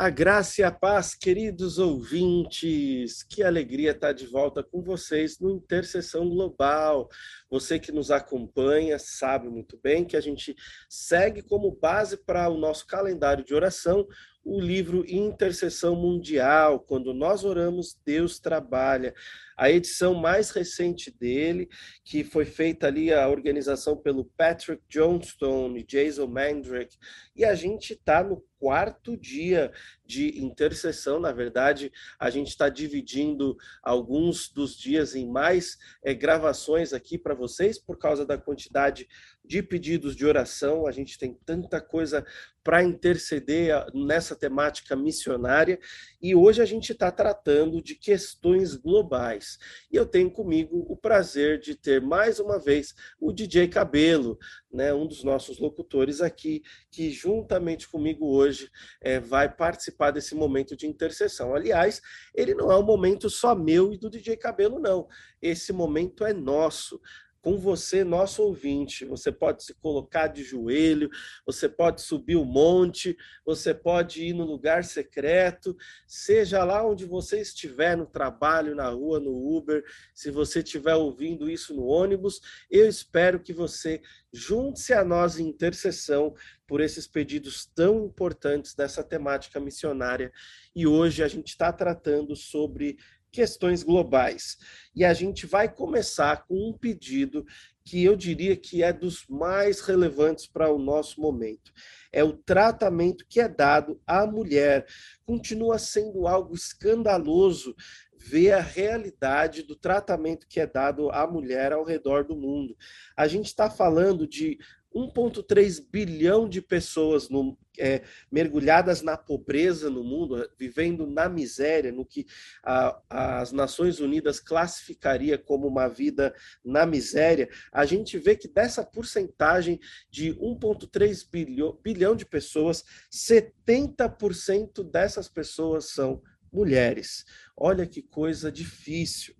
A graça e a paz, queridos ouvintes, que alegria estar de volta com vocês no Intercessão Global. Você que nos acompanha sabe muito bem que a gente segue como base para o nosso calendário de oração o livro Intercessão Mundial. Quando nós oramos, Deus trabalha. A edição mais recente dele, que foi feita ali a organização pelo Patrick Johnstone e Jason Mandrick, e a gente está no quarto dia de intercessão. Na verdade, a gente está dividindo alguns dos dias em mais é, gravações aqui para vocês, por causa da quantidade de pedidos de oração. A gente tem tanta coisa para interceder nessa temática missionária e hoje a gente está tratando de questões globais. E eu tenho comigo o prazer de ter mais uma vez o DJ Cabelo, né, um dos nossos locutores aqui, que juntamente comigo hoje é, vai participar desse momento de intercessão. Aliás, ele não é um momento só meu e do DJ Cabelo, não. Esse momento é nosso com você, nosso ouvinte. Você pode se colocar de joelho, você pode subir o monte, você pode ir no lugar secreto, seja lá onde você estiver, no trabalho, na rua, no Uber, se você estiver ouvindo isso no ônibus, eu espero que você junte-se a nós em intercessão por esses pedidos tão importantes dessa temática missionária. E hoje a gente está tratando sobre questões globais. E a gente vai começar com um pedido que eu diria que é dos mais relevantes para o nosso momento. É o tratamento que é dado à mulher. Continua sendo algo escandaloso ver a realidade do tratamento que é dado à mulher ao redor do mundo. A gente está falando de 1,3 bilhão de pessoas no, é, mergulhadas na pobreza no mundo, vivendo na miséria, no que a, as Nações Unidas classificaria como uma vida na miséria, a gente vê que dessa porcentagem de 1,3 bilhão, bilhão de pessoas, 70% dessas pessoas são mulheres. Olha que coisa difícil.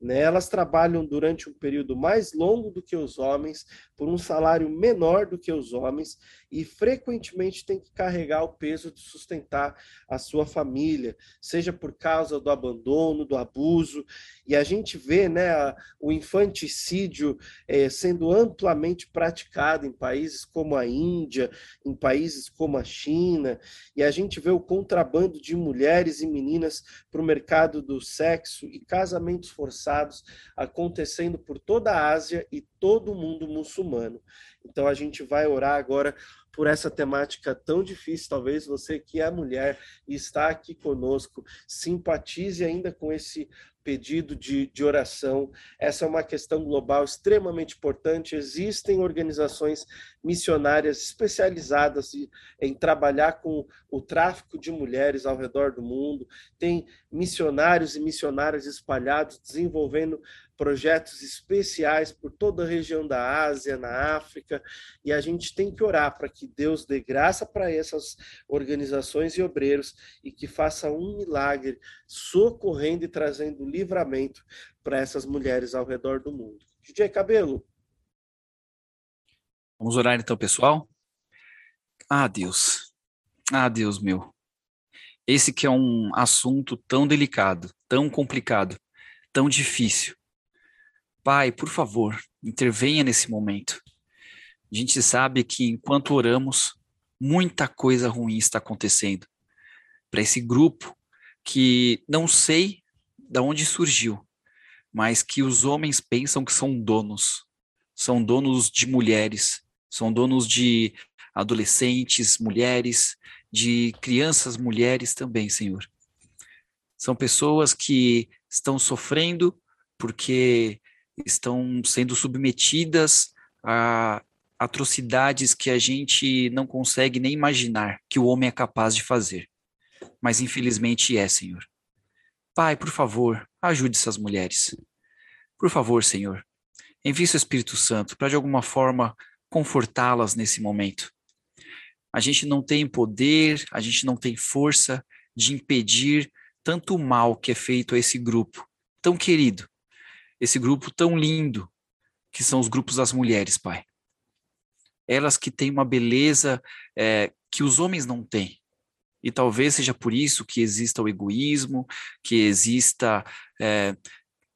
Né? Elas trabalham durante um período mais longo do que os homens, por um salário menor do que os homens, e frequentemente têm que carregar o peso de sustentar a sua família, seja por causa do abandono, do abuso. E a gente vê né, a, o infanticídio é, sendo amplamente praticado em países como a Índia, em países como a China, e a gente vê o contrabando de mulheres e meninas para o mercado do sexo e casamentos forçados acontecendo por toda a Ásia e todo o mundo muçulmano. Então a gente vai orar agora por essa temática tão difícil. Talvez você que é mulher e está aqui conosco simpatize ainda com esse pedido de, de oração. Essa é uma questão global extremamente importante. Existem organizações missionárias especializadas em trabalhar com o tráfico de mulheres ao redor do mundo. Tem missionários e missionárias espalhados desenvolvendo projetos especiais por toda a região da Ásia, na África, e a gente tem que orar para que Deus dê graça para essas organizações e obreiros e que faça um milagre socorrendo e trazendo livramento para essas mulheres ao redor do mundo. DJ Cabelo. Vamos orar então, pessoal? Ah, Deus. Ah, Deus meu. Esse que é um assunto tão delicado, tão complicado, tão difícil. Pai, por favor, intervenha nesse momento. A gente sabe que enquanto oramos, muita coisa ruim está acontecendo. Para esse grupo que não sei de onde surgiu, mas que os homens pensam que são donos. São donos de mulheres, são donos de adolescentes, mulheres, de crianças, mulheres também, Senhor. São pessoas que estão sofrendo porque estão sendo submetidas a atrocidades que a gente não consegue nem imaginar que o homem é capaz de fazer. Mas infelizmente é, Senhor. Pai, por favor, ajude essas mulheres. Por favor, Senhor, envie seu Espírito Santo para de alguma forma confortá-las nesse momento. A gente não tem poder, a gente não tem força de impedir tanto mal que é feito a esse grupo tão querido, esse grupo tão lindo que são os grupos das mulheres, Pai. Elas que têm uma beleza é, que os homens não têm. E talvez seja por isso que exista o egoísmo, que exista é,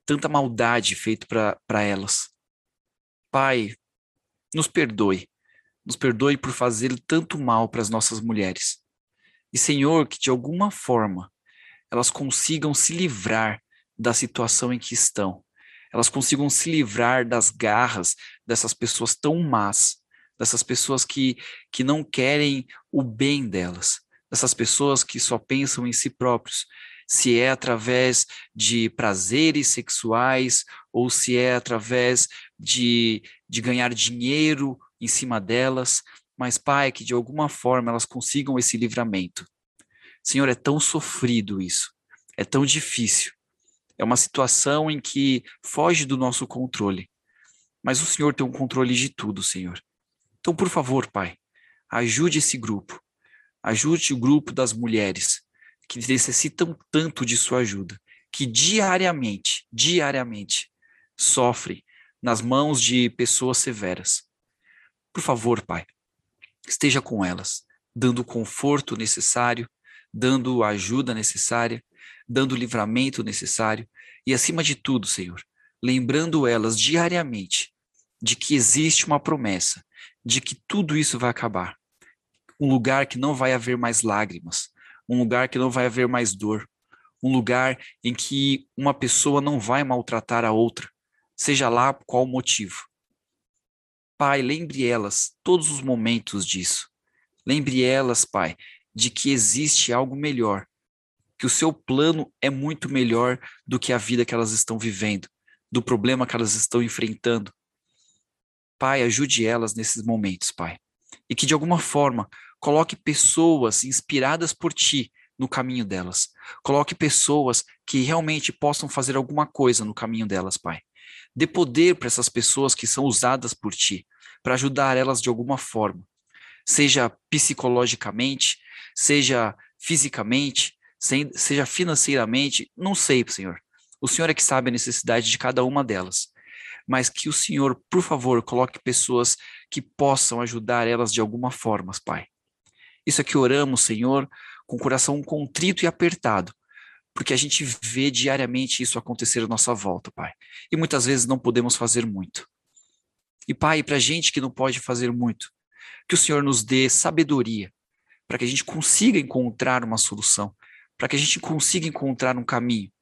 tanta maldade feita para elas. Pai, nos perdoe. Nos perdoe por fazer tanto mal para as nossas mulheres. E, Senhor, que de alguma forma elas consigam se livrar da situação em que estão. Elas consigam se livrar das garras dessas pessoas tão más, dessas pessoas que, que não querem o bem delas, dessas pessoas que só pensam em si próprios, se é através de prazeres sexuais ou se é através de, de ganhar dinheiro em cima delas, mas, Pai, que de alguma forma elas consigam esse livramento. Senhor, é tão sofrido isso, é tão difícil. É uma situação em que foge do nosso controle. Mas o Senhor tem um controle de tudo, Senhor. Então, por favor, Pai, ajude esse grupo. Ajude o grupo das mulheres que necessitam tanto de sua ajuda, que diariamente, diariamente sofrem nas mãos de pessoas severas. Por favor, Pai, esteja com elas, dando o conforto necessário, dando a ajuda necessária, dando o livramento necessário e, acima de tudo, Senhor, lembrando elas diariamente de que existe uma promessa, de que tudo isso vai acabar. Um lugar que não vai haver mais lágrimas, um lugar que não vai haver mais dor, um lugar em que uma pessoa não vai maltratar a outra, seja lá qual o motivo. Pai, lembre elas todos os momentos disso. Lembre elas, Pai, de que existe algo melhor, que o seu plano é muito melhor do que a vida que elas estão vivendo, do problema que elas estão enfrentando. Pai, ajude elas nesses momentos, Pai. E que de alguma forma coloque pessoas inspiradas por ti no caminho delas. Coloque pessoas que realmente possam fazer alguma coisa no caminho delas, Pai. Dê poder para essas pessoas que são usadas por ti, para ajudar elas de alguma forma, seja psicologicamente, seja fisicamente, seja financeiramente, não sei, Senhor. O Senhor é que sabe a necessidade de cada uma delas. Mas que o Senhor, por favor, coloque pessoas que possam ajudar elas de alguma forma, Pai. Isso é que oramos, Senhor, com o coração contrito e apertado, porque a gente vê diariamente isso acontecer à nossa volta, Pai. E muitas vezes não podemos fazer muito. E, Pai, para a gente que não pode fazer muito, que o Senhor nos dê sabedoria para que a gente consiga encontrar uma solução, para que a gente consiga encontrar um caminho,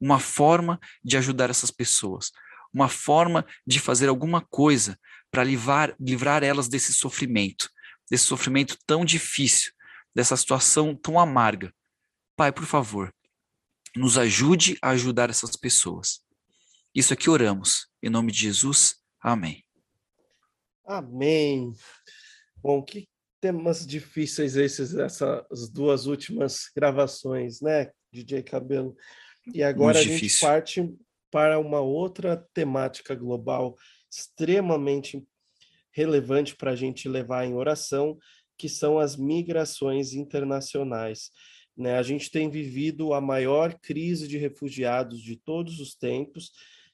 uma forma de ajudar essas pessoas, uma forma de fazer alguma coisa para livrar, livrar elas desse sofrimento, desse sofrimento tão difícil, dessa situação tão amarga. Pai, por favor, nos ajude a ajudar essas pessoas. Isso é que oramos. Em nome de Jesus, amém. Amém. Bom, que temas difíceis esses, essas duas últimas gravações, né, DJ Cabelo? E agora Muito a difícil. gente parte para uma outra temática global extremamente relevante para a gente levar em oração, que são as migrações internacionais. Né? A gente tem vivido a maior crise de refugiados de todos os tempos,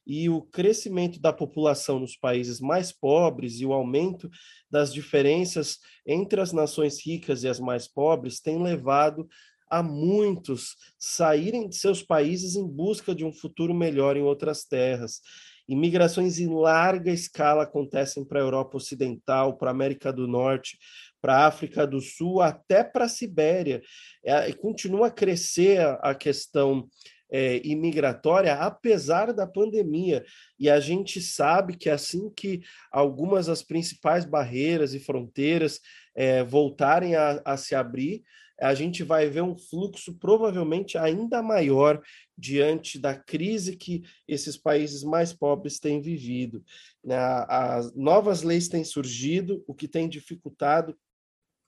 e o crescimento da população nos países mais pobres e o aumento das diferenças entre as nações ricas e as mais pobres tem levado a muitos saírem de seus países em busca de um futuro melhor em outras terras. Imigrações em larga escala acontecem para a Europa Ocidental, para a América do Norte, para a África do Sul, até para a Sibéria. É, continua a crescer a questão é, imigratória, apesar da pandemia. E a gente sabe que assim que algumas das principais barreiras e fronteiras é, voltarem a, a se abrir, a gente vai ver um fluxo provavelmente ainda maior diante da crise que esses países mais pobres têm vivido. Né? As novas leis têm surgido, o que tem dificultado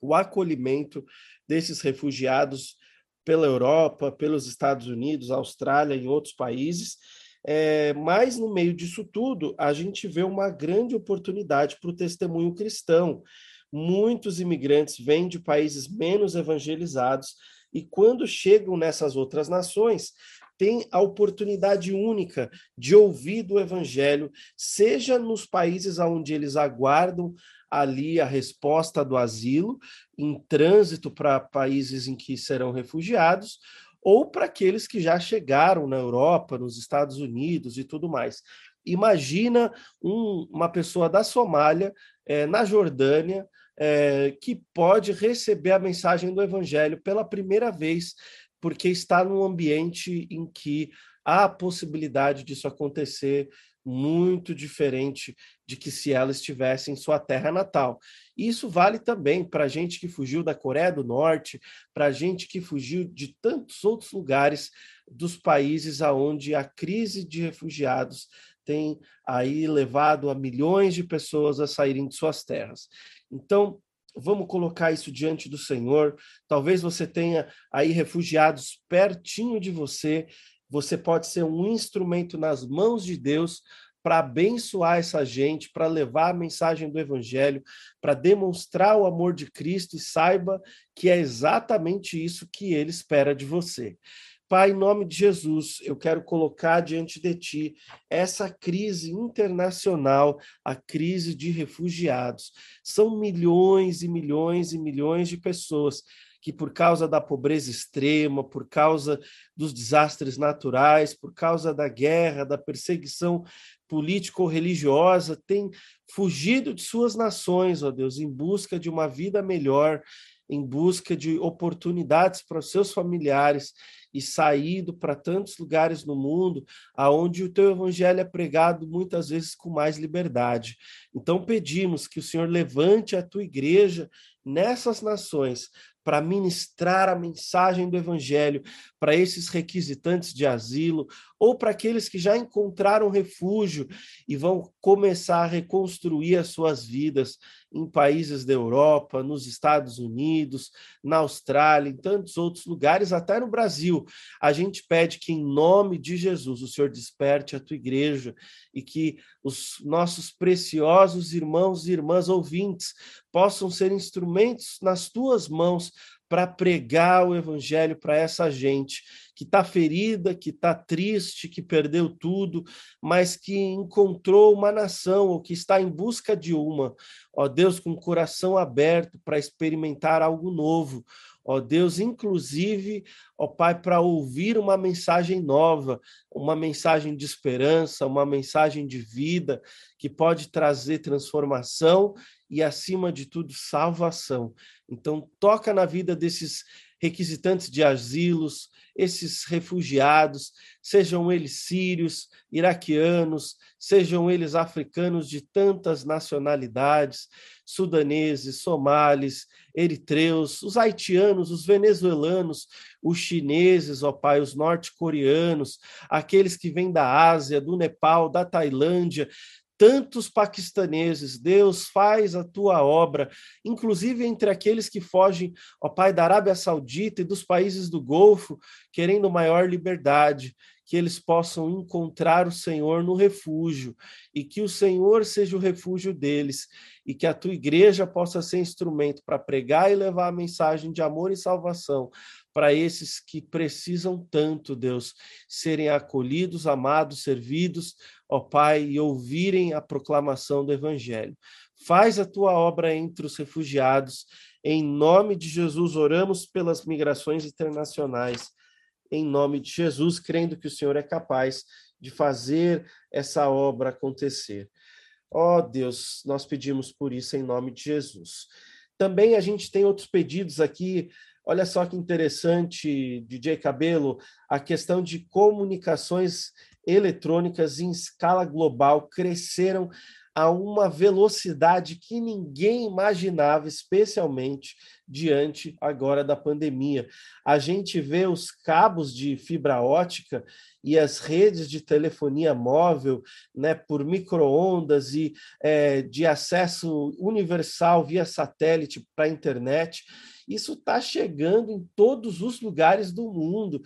o acolhimento desses refugiados pela Europa, pelos Estados Unidos, Austrália e outros países. É, mas no meio disso tudo, a gente vê uma grande oportunidade para o testemunho cristão. Muitos imigrantes vêm de países menos evangelizados e quando chegam nessas outras nações, têm a oportunidade única de ouvir do evangelho, seja nos países onde eles aguardam ali a resposta do asilo em trânsito para países em que serão refugiados, ou para aqueles que já chegaram na Europa, nos Estados Unidos e tudo mais. Imagina um, uma pessoa da Somália, é, na Jordânia, é, que pode receber a mensagem do Evangelho pela primeira vez, porque está num ambiente em que há a possibilidade disso acontecer muito diferente de que se ela estivesse em sua terra natal. Isso vale também para gente que fugiu da Coreia do Norte, para gente que fugiu de tantos outros lugares dos países aonde a crise de refugiados tem aí levado a milhões de pessoas a saírem de suas terras. Então, vamos colocar isso diante do Senhor. Talvez você tenha aí refugiados pertinho de você. Você pode ser um instrumento nas mãos de Deus para abençoar essa gente, para levar a mensagem do Evangelho, para demonstrar o amor de Cristo e saiba que é exatamente isso que ele espera de você. Pai, em nome de Jesus, eu quero colocar diante de Ti essa crise internacional, a crise de refugiados. São milhões e milhões e milhões de pessoas que, por causa da pobreza extrema, por causa dos desastres naturais, por causa da guerra, da perseguição político-religiosa, têm fugido de suas nações, ó Deus, em busca de uma vida melhor, em busca de oportunidades para os seus familiares e saído para tantos lugares no mundo aonde o teu evangelho é pregado muitas vezes com mais liberdade. Então pedimos que o Senhor levante a tua igreja nessas nações para ministrar a mensagem do Evangelho para esses requisitantes de asilo ou para aqueles que já encontraram refúgio e vão começar a reconstruir as suas vidas em países da Europa, nos Estados Unidos, na Austrália, em tantos outros lugares, até no Brasil. A gente pede que, em nome de Jesus, o Senhor desperte a tua igreja e que os nossos preciosos irmãos e irmãs ouvintes possam ser instrumentos nas tuas mãos para pregar o evangelho para essa gente que está ferida, que está triste, que perdeu tudo, mas que encontrou uma nação ou que está em busca de uma. Ó Deus, com o coração aberto para experimentar algo novo. Ó Deus, inclusive, ó Pai, para ouvir uma mensagem nova, uma mensagem de esperança, uma mensagem de vida que pode trazer transformação e, acima de tudo, salvação. Então, toca na vida desses requisitantes de asilos, esses refugiados, sejam eles sírios, iraquianos, sejam eles africanos de tantas nacionalidades, sudaneses, somalis, eritreus, os haitianos, os venezuelanos, os chineses, ó Pai, os norte-coreanos, aqueles que vêm da Ásia, do Nepal, da Tailândia, tantos paquistaneses. Deus faz a tua obra, inclusive entre aqueles que fogem, ó Pai, da Arábia Saudita e dos países do Golfo, querendo maior liberdade, que eles possam encontrar o Senhor no refúgio e que o Senhor seja o refúgio deles e que a tua igreja possa ser instrumento para pregar e levar a mensagem de amor e salvação para esses que precisam tanto, Deus, serem acolhidos, amados, servidos, ó Pai, e ouvirem a proclamação do Evangelho. Faz a tua obra entre os refugiados. Em nome de Jesus, oramos pelas migrações internacionais. Em nome de Jesus, crendo que o Senhor é capaz de fazer essa obra acontecer. Ó Deus, nós pedimos por isso em nome de Jesus. Também a gente tem outros pedidos aqui Olha só que interessante, DJ Cabelo, a questão de comunicações eletrônicas em escala global cresceram a uma velocidade que ninguém imaginava, especialmente diante agora da pandemia. A gente vê os cabos de fibra ótica e as redes de telefonia móvel, né, por microondas e é, de acesso universal via satélite para a internet isso está chegando em todos os lugares do mundo,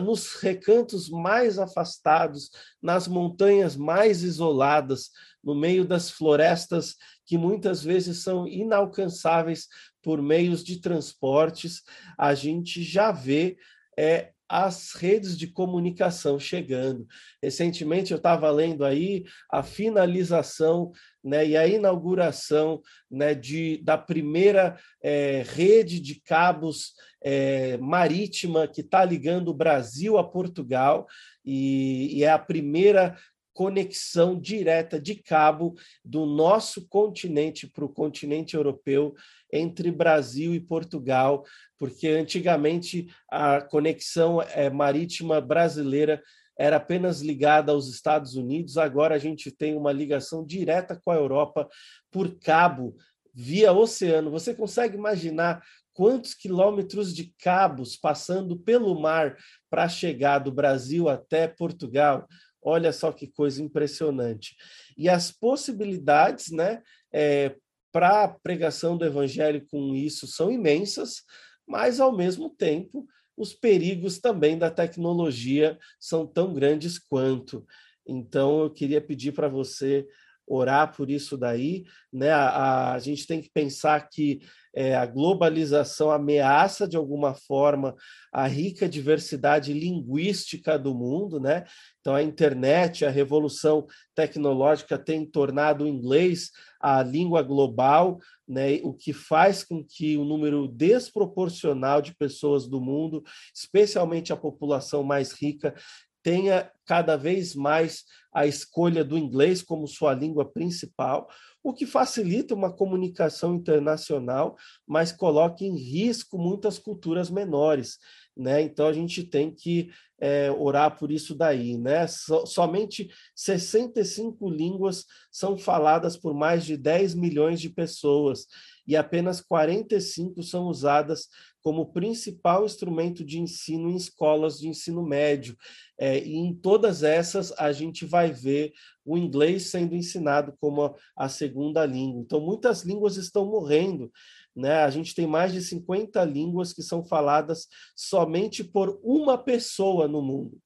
nos recantos mais afastados, nas montanhas mais isoladas, no meio das florestas que muitas vezes são inalcançáveis por meios de transportes, a gente já vê é, as redes de comunicação chegando. Recentemente eu estava lendo aí a finalização né, e a inauguração né, de, da primeira é, rede de cabos é, marítima que está ligando o Brasil a Portugal, e, e é a primeira conexão direta de cabo do nosso continente para o continente europeu entre Brasil e Portugal, porque antigamente a conexão é, marítima brasileira era apenas ligada aos Estados Unidos, agora a gente tem uma ligação direta com a Europa por cabo, via oceano. Você consegue imaginar quantos quilômetros de cabos passando pelo mar para chegar do Brasil até Portugal? Olha só que coisa impressionante. E as possibilidades né, é, para a pregação do evangelho com isso são imensas, mas, ao mesmo tempo, os perigos também da tecnologia são tão grandes quanto. Então, eu queria pedir para você orar por isso daí. Né? A, a, gente tem que pensar que é, a globalização ameaça, de alguma forma, a rica diversidade linguística do mundo. Né? Então, a internet, a revolução tecnológica tem tornado o inglês a língua global, né, o que faz com que o número desproporcional de pessoas do mundo, especialmente a população mais rica, tenha cada vez mais a escolha do inglês como sua língua principal, o que facilita uma comunicação internacional, mas coloca em risco muitas culturas menores. Né? Então a gente tem que é, orar por isso daí. Né? So, somente 65 línguas são faladas por mais de 10 milhões de pessoas e apenas 45 são usadas como principal instrumento de ensino em escolas de ensino médio. É, e em todas essas a gente vai ver o inglês sendo ensinado como a, a segunda língua. Então, muitas línguas estão morrendo. Né? A gente tem mais de 50 línguas que são faladas somente por uma pessoa no mundo.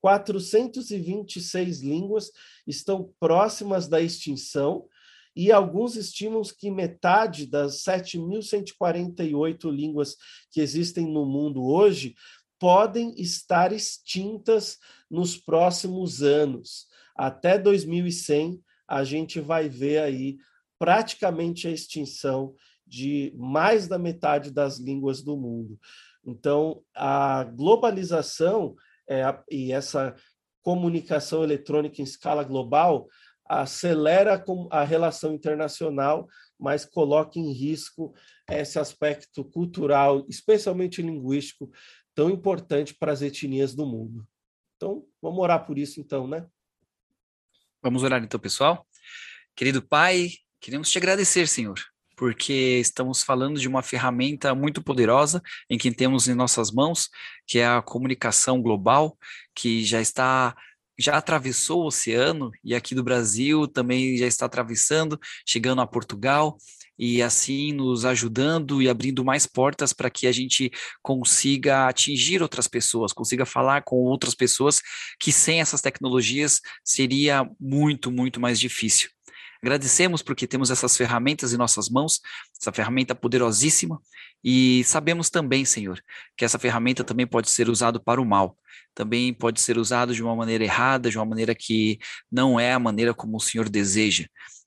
426 línguas estão próximas da extinção, e alguns estimam que metade das 7.148 línguas que existem no mundo hoje podem estar extintas nos próximos anos. Até 2100, a gente vai ver aí praticamente a extinção de mais da metade das línguas do mundo. Então, a globalização é, e essa comunicação eletrônica em escala global acelera a relação internacional, mas coloca em risco esse aspecto cultural, especialmente linguístico, tão importante para as etnias do mundo. Então, vamos orar por isso, então, né? Vamos orar, então, pessoal. Querido Pai, queremos te agradecer, Senhor, porque estamos falando de uma ferramenta muito poderosa em que temos em nossas mãos, que é a comunicação global, que já está já atravessou o oceano e aqui do Brasil também já está atravessando, chegando a Portugal e assim nos ajudando e abrindo mais portas para que a gente consiga atingir outras pessoas, consiga falar com outras pessoas que sem essas tecnologias seria muito, muito mais difícil. Agradecemos porque temos essas ferramentas em nossas mãos, essa ferramenta poderosíssima, e sabemos também, Senhor, que essa ferramenta também pode ser usada para o mal também pode ser usado de uma maneira errada, de uma maneira que não é a maneira como o Senhor deseja.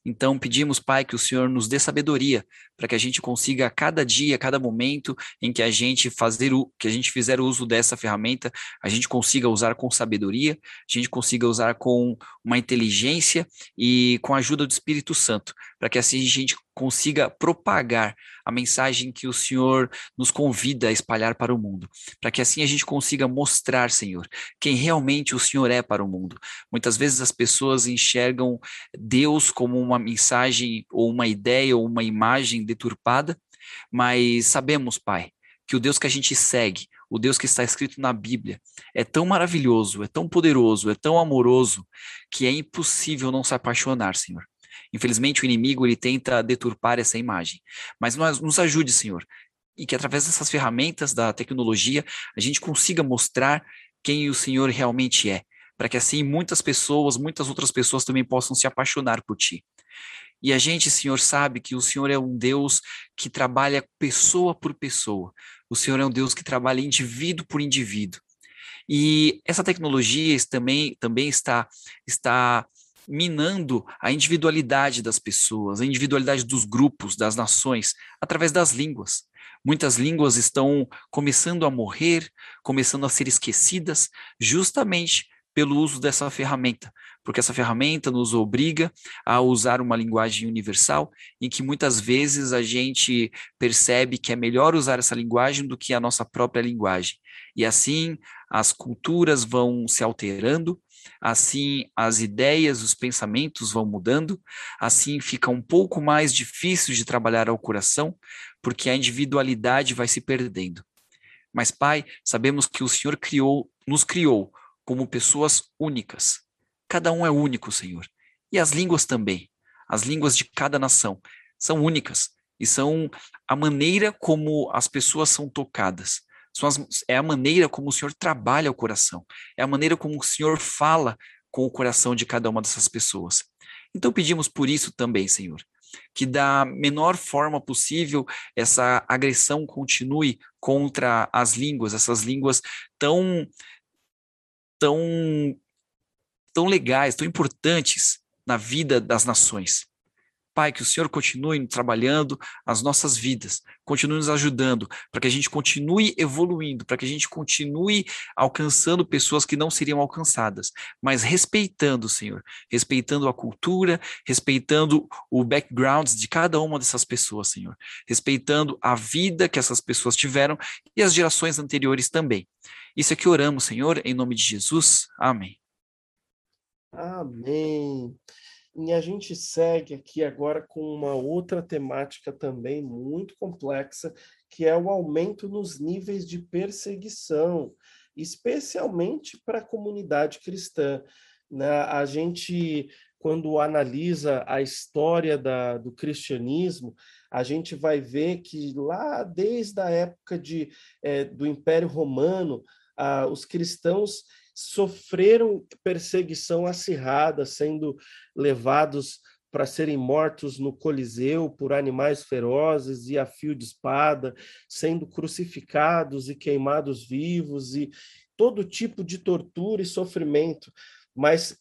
Então pedimos, Pai, que o Senhor nos dê sabedoria para que a gente consiga a cada dia, a cada momento em que a gente fazer o que a gente fizer uso dessa ferramenta, a gente consiga usar com sabedoria, a gente consiga usar com uma inteligência e com a ajuda do Espírito Santo, para que assim a gente consiga propagar a mensagem que o Senhor nos convida a espalhar para o mundo, para que assim a gente consiga mostrar, Senhor, quem realmente o Senhor é para o mundo. Muitas vezes as pessoas enxergam Deus como uma mensagem ou uma ideia ou uma imagem deturpada, mas sabemos, Pai, que o Deus que a gente segue, o Deus que está escrito na Bíblia, é tão maravilhoso, é tão poderoso, é tão amoroso, que é impossível não se apaixonar, Senhor. Infelizmente, o inimigo ele tenta deturpar essa imagem. Mas nós, nos ajude, Senhor, e que através dessas ferramentas da tecnologia a gente consiga mostrar quem o Senhor realmente é, para que assim muitas pessoas, muitas outras pessoas também possam se apaixonar por Ti. E a gente, Senhor, sabe que o Senhor é um Deus que trabalha pessoa por pessoa. O Senhor é um Deus que trabalha indivíduo por indivíduo. E essa tecnologia também, também está, está minando a individualidade das pessoas, a individualidade dos grupos, das nações, através das línguas. Muitas línguas estão começando a morrer, começando a ser esquecidas, justamente pelo uso dessa ferramenta, porque essa ferramenta nos obriga a usar uma linguagem universal, em que muitas vezes a gente percebe que é melhor usar essa linguagem do que a nossa própria linguagem. E assim as culturas vão se alterando, assim as ideias, os pensamentos vão mudando, assim fica um pouco mais difícil de trabalhar ao coração, porque a individualidade vai se perdendo. Mas, Pai, sabemos que o Senhor criou, nos criou como pessoas únicas. Cada um é único, Senhor. E as línguas também. As línguas de cada nação são únicas e são a maneira como as pessoas são tocadas. As, é a maneira como o Senhor trabalha o coração. É a maneira como o Senhor fala com o coração de cada uma dessas pessoas. Então pedimos por isso também, Senhor, que da menor forma possível essa agressão continue contra as línguas, essas línguas tão tão tão legais, tão importantes na vida das nações. Pai, que o Senhor continue trabalhando as nossas vidas, continue nos ajudando, para que a gente continue evoluindo, para que a gente continue alcançando pessoas que não seriam alcançadas, mas respeitando, Senhor, respeitando a cultura, respeitando o background de cada uma dessas pessoas, Senhor, respeitando a vida que essas pessoas tiveram e as gerações anteriores também. Isso é que oramos, Senhor, em nome de Jesus. Amém. Amém. E a gente segue aqui agora com uma outra temática também muito complexa, que é o aumento nos níveis de perseguição, especialmente para a comunidade cristã. Né? A gente, quando analisa a história da, do cristianismo, a gente vai ver que lá desde a época de, é, do Império Romano, ah, os cristãos sofreram perseguição acirrada, sendo levados para serem mortos no Coliseu por animais ferozes e a fio de espada, sendo crucificados e queimados vivos e todo tipo de tortura e sofrimento. Mas,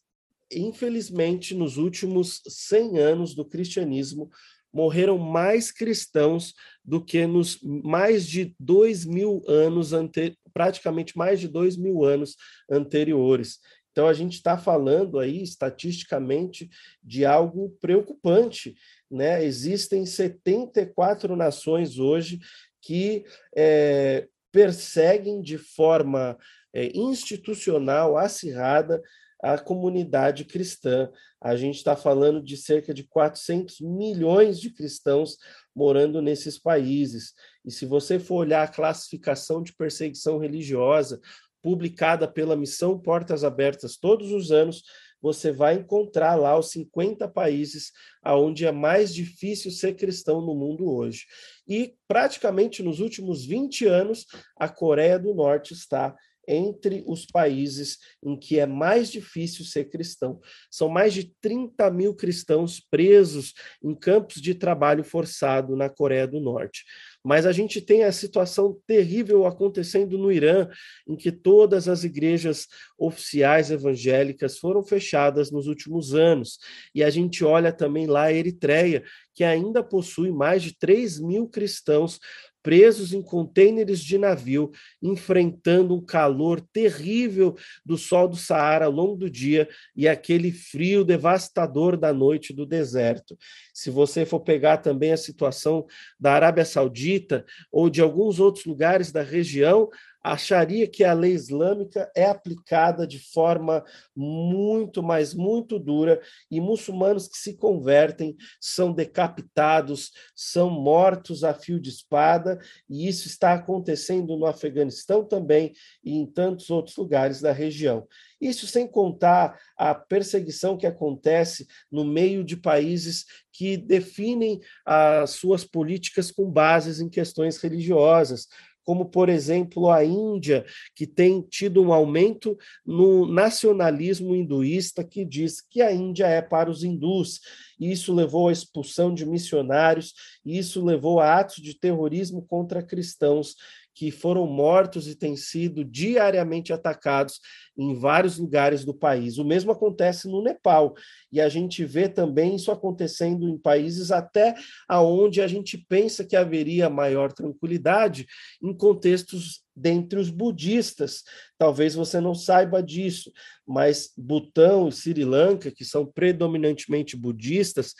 infelizmente, nos últimos 100 anos do cristianismo, morreram mais cristãos do que nos mais de dois mil anos, ante... praticamente mais de dois mil anos anteriores. Então, a gente está falando aí, estatisticamente, de algo preocupante. Né? Existem 74 nações hoje que é, perseguem de forma é, institucional, acirrada, a comunidade cristã. A gente está falando de cerca de 400 milhões de cristãos morando nesses países. E se você for olhar a classificação de perseguição religiosa publicada pela Missão Portas Abertas todos os anos, você vai encontrar lá os 50 países aonde é mais difícil ser cristão no mundo hoje. E praticamente nos últimos 20 anos, a Coreia do Norte está entre os países em que é mais difícil ser cristão. São mais de 30 mil cristãos presos em campos de trabalho forçado na Coreia do Norte. Mas a gente tem a situação terrível acontecendo no Irã, em que todas as igrejas oficiais evangélicas foram fechadas nos últimos anos. E a gente olha também lá a Eritreia, que ainda possui mais de 3 mil cristãos presos em contêineres de navio, enfrentando um calor terrível do sol do Saara ao longo do dia e aquele frio devastador da noite do deserto. Se você for pegar também a situação da Arábia Saudita ou de alguns outros lugares da região, acharia que a lei islâmica é aplicada de forma muito, mas muito dura, e muçulmanos que se convertem são decapitados, são mortos a fio de espada, e isso está acontecendo no Afeganistão também e em tantos outros lugares da região. Isso sem contar a perseguição que acontece no meio de países que definem as suas políticas com bases em questões religiosas, como, por exemplo, a Índia, que tem tido um aumento no nacionalismo hinduísta, que diz que a Índia é para os hindus. Isso levou à expulsão de missionários, isso levou a atos de terrorismo contra cristãos que foram mortos e têm sido diariamente atacados em vários lugares do país. O mesmo acontece no Nepal, e a gente vê também isso acontecendo em países até aonde a gente pensa que haveria maior tranquilidade em contextos dentre os budistas. Talvez você não saiba disso, mas Butão e Sri Lanka, que são predominantemente budistas,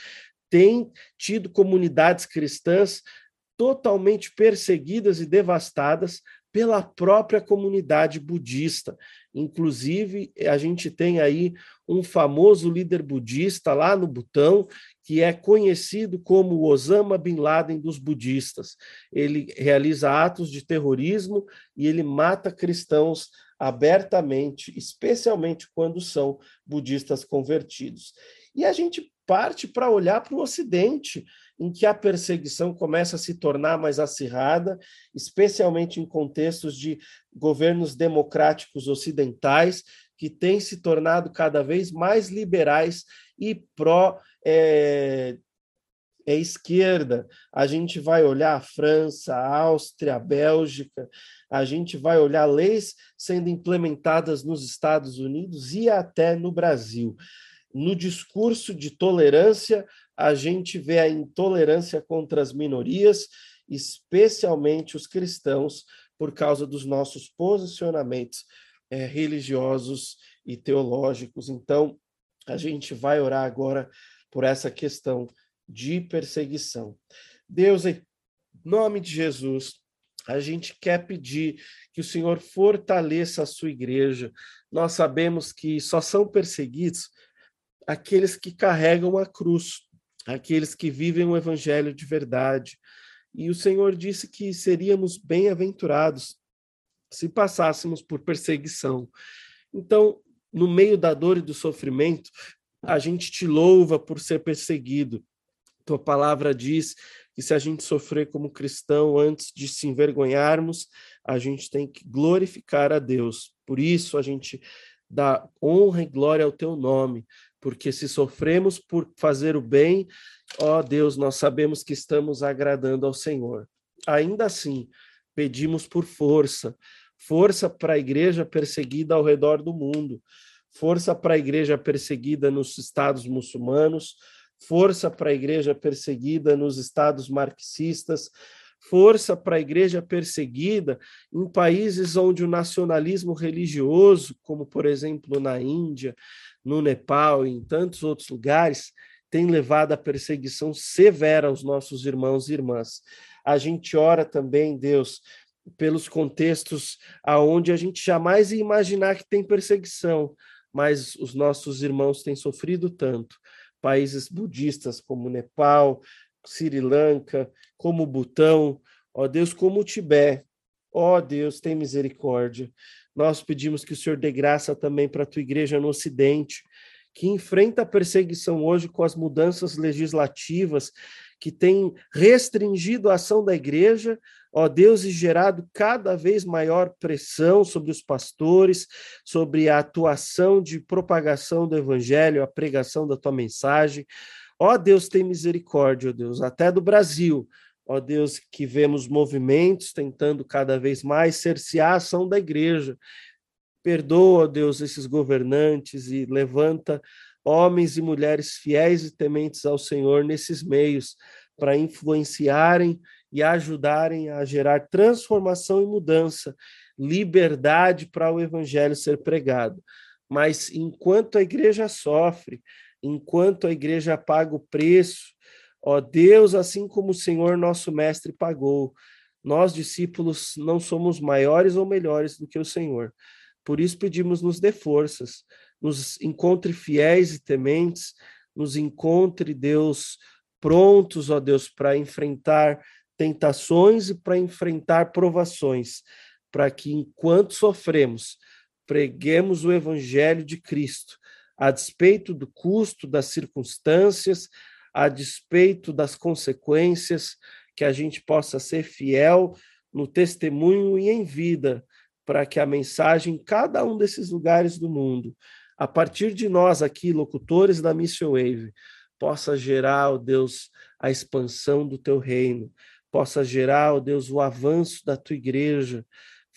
têm tido comunidades cristãs totalmente perseguidas e devastadas pela própria comunidade budista. Inclusive, a gente tem aí um famoso líder budista lá no Butão, que é conhecido como Osama Bin Laden dos budistas. Ele realiza atos de terrorismo e ele mata cristãos abertamente, especialmente quando são budistas convertidos. E a gente parte para olhar para o Ocidente em que a perseguição começa a se tornar mais acirrada, especialmente em contextos de governos democráticos ocidentais, que têm se tornado cada vez mais liberais e pró é, é esquerda. A gente vai olhar a França, a Áustria, a Bélgica, a gente vai olhar leis sendo implementadas nos Estados Unidos e até no Brasil. No discurso de tolerância, a gente vê a intolerância contra as minorias, especialmente os cristãos, por causa dos nossos posicionamentos é, religiosos e teológicos. Então, a gente vai orar agora por essa questão de perseguição. Deus, em nome de Jesus, a gente quer pedir que o Senhor fortaleça a sua igreja. Nós sabemos que só são perseguidos aqueles que carregam a cruz aqueles que vivem o evangelho de verdade. E o Senhor disse que seríamos bem-aventurados se passássemos por perseguição. Então, no meio da dor e do sofrimento, a gente te louva por ser perseguido. Tua palavra diz que se a gente sofrer como cristão antes de se envergonharmos, a gente tem que glorificar a Deus. Por isso a gente dá honra e glória ao teu nome, porque se sofremos por fazer o bem, ó Deus, nós sabemos que estamos agradando ao Senhor. Ainda assim, pedimos por força, força para a igreja perseguida ao redor do mundo, força para a igreja perseguida nos estados muçulmanos, força para a igreja perseguida nos estados marxistas, força para a igreja perseguida em países onde o nacionalismo religioso, como por exemplo na Índia, no Nepal e em tantos outros lugares, tem levado à perseguição severa aos nossos irmãos e irmãs. A gente ora também, Deus, pelos contextos aonde a gente jamais ia imaginar que tem perseguição, mas os nossos irmãos têm sofrido tanto. Países budistas como Nepal, Sri Lanka, como Butão, ó Deus, como o Tibete. Ó Deus, tem misericórdia. Nós pedimos que o Senhor dê graça também para a tua igreja no Ocidente, que enfrenta a perseguição hoje com as mudanças legislativas que têm restringido a ação da igreja, ó Deus, e gerado cada vez maior pressão sobre os pastores, sobre a atuação de propagação do evangelho, a pregação da tua mensagem. Ó Deus, tem misericórdia, ó Deus, até do Brasil. Ó Deus, que vemos movimentos tentando cada vez mais cercear a ação da igreja. Perdoa, ó Deus, esses governantes e levanta homens e mulheres fiéis e tementes ao Senhor nesses meios para influenciarem e ajudarem a gerar transformação e mudança, liberdade para o evangelho ser pregado. Mas enquanto a igreja sofre, enquanto a igreja paga o preço. Ó Deus, assim como o Senhor nosso mestre pagou, nós discípulos não somos maiores ou melhores do que o Senhor. Por isso pedimos nos dê forças, nos encontre fiéis e tementes, nos encontre, Deus, prontos, ó Deus, para enfrentar tentações e para enfrentar provações, para que enquanto sofremos, preguemos o evangelho de Cristo, a despeito do custo das circunstâncias, a despeito das consequências, que a gente possa ser fiel no testemunho e em vida, para que a mensagem em cada um desses lugares do mundo, a partir de nós aqui, locutores da Mission Wave, possa gerar, ó Deus, a expansão do teu reino, possa gerar, ó Deus, o avanço da tua igreja.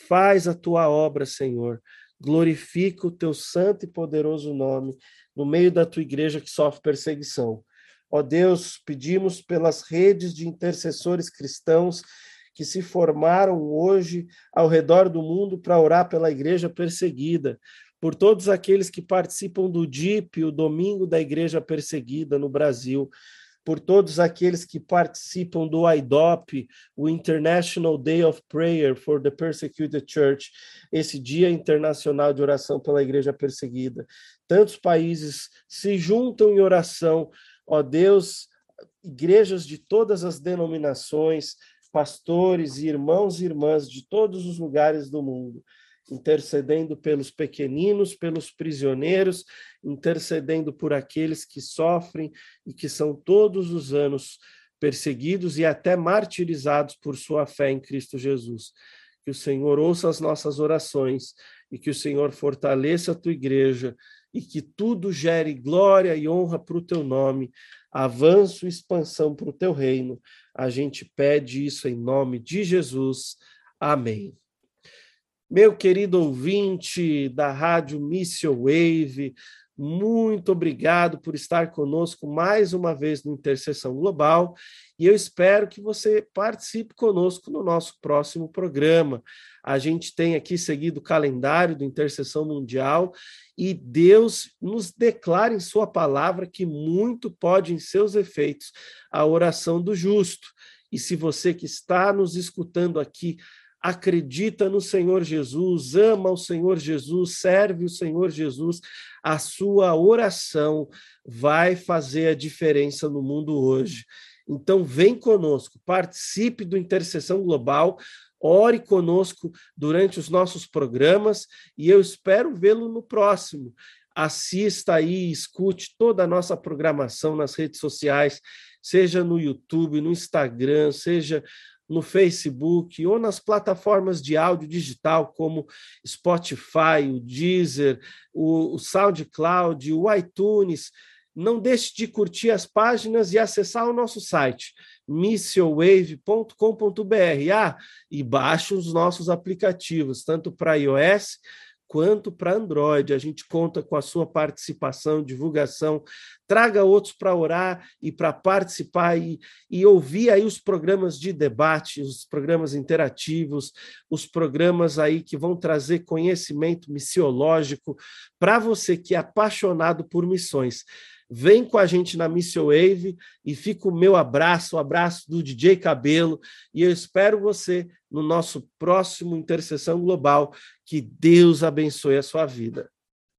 Faz a tua obra, Senhor. Glorifica o teu santo e poderoso nome no meio da tua igreja que sofre perseguição. Ó Deus, pedimos pelas redes de intercessores cristãos que se formaram hoje ao redor do mundo para orar pela igreja perseguida, por todos aqueles que participam do DIP, o Domingo da Igreja Perseguida no Brasil, por todos aqueles que participam do IDOP, o International Day of Prayer for the Persecuted Church, esse Dia Internacional de Oração pela Igreja Perseguida. Tantos países se juntam em oração, ó Deus, igrejas de todas as denominações, pastores, irmãos e irmãs de todos os lugares do mundo intercedendo pelos pequeninos, pelos prisioneiros, intercedendo por aqueles que sofrem e que são todos os anos perseguidos e até martirizados por sua fé em Cristo Jesus. Que o Senhor ouça as nossas orações e que o Senhor fortaleça a tua igreja e que tudo gere glória e honra para o teu nome, avanço e expansão para o teu reino. A gente pede isso em nome de Jesus. Amém. Meu querido ouvinte da Rádio Missile Wave, muito obrigado por estar conosco mais uma vez no Intercessão Global e eu espero que você participe conosco no nosso próximo programa. A gente tem aqui seguido o calendário do Intercessão Mundial e Deus nos declara em Sua palavra que muito pode, em seus efeitos, a oração do justo. E se você que está nos escutando aqui acredita no Senhor Jesus, ama o Senhor Jesus, serve o Senhor Jesus, a sua oração vai fazer a diferença no mundo hoje. Então, vem conosco, participe do Intercessão Global, ore conosco durante os nossos programas e eu espero vê-lo no próximo. Assista aí, escute toda a nossa programação nas redes sociais, seja no YouTube, no Instagram, seja no Facebook ou nas plataformas de áudio digital como Spotify, o Deezer, o, SoundCloud, o iTunes. Não deixe de curtir as páginas e acessar o nosso site missilwave.com.br. Ah, e baixe os nossos aplicativos, tanto para iOS quanto para Android. A gente conta com a sua participação, divulgação. Traga outros para orar e para participar e, e ouvir aí os programas de debate, os programas interativos, os programas aí que vão trazer conhecimento missiológico para você que é apaixonado por missões. Vem com a gente na Mission Wave e fica o meu abraço, o abraço do DJ Cabelo, e eu espero você no nosso próximo Intercessão Global. Que Deus abençoe a sua vida.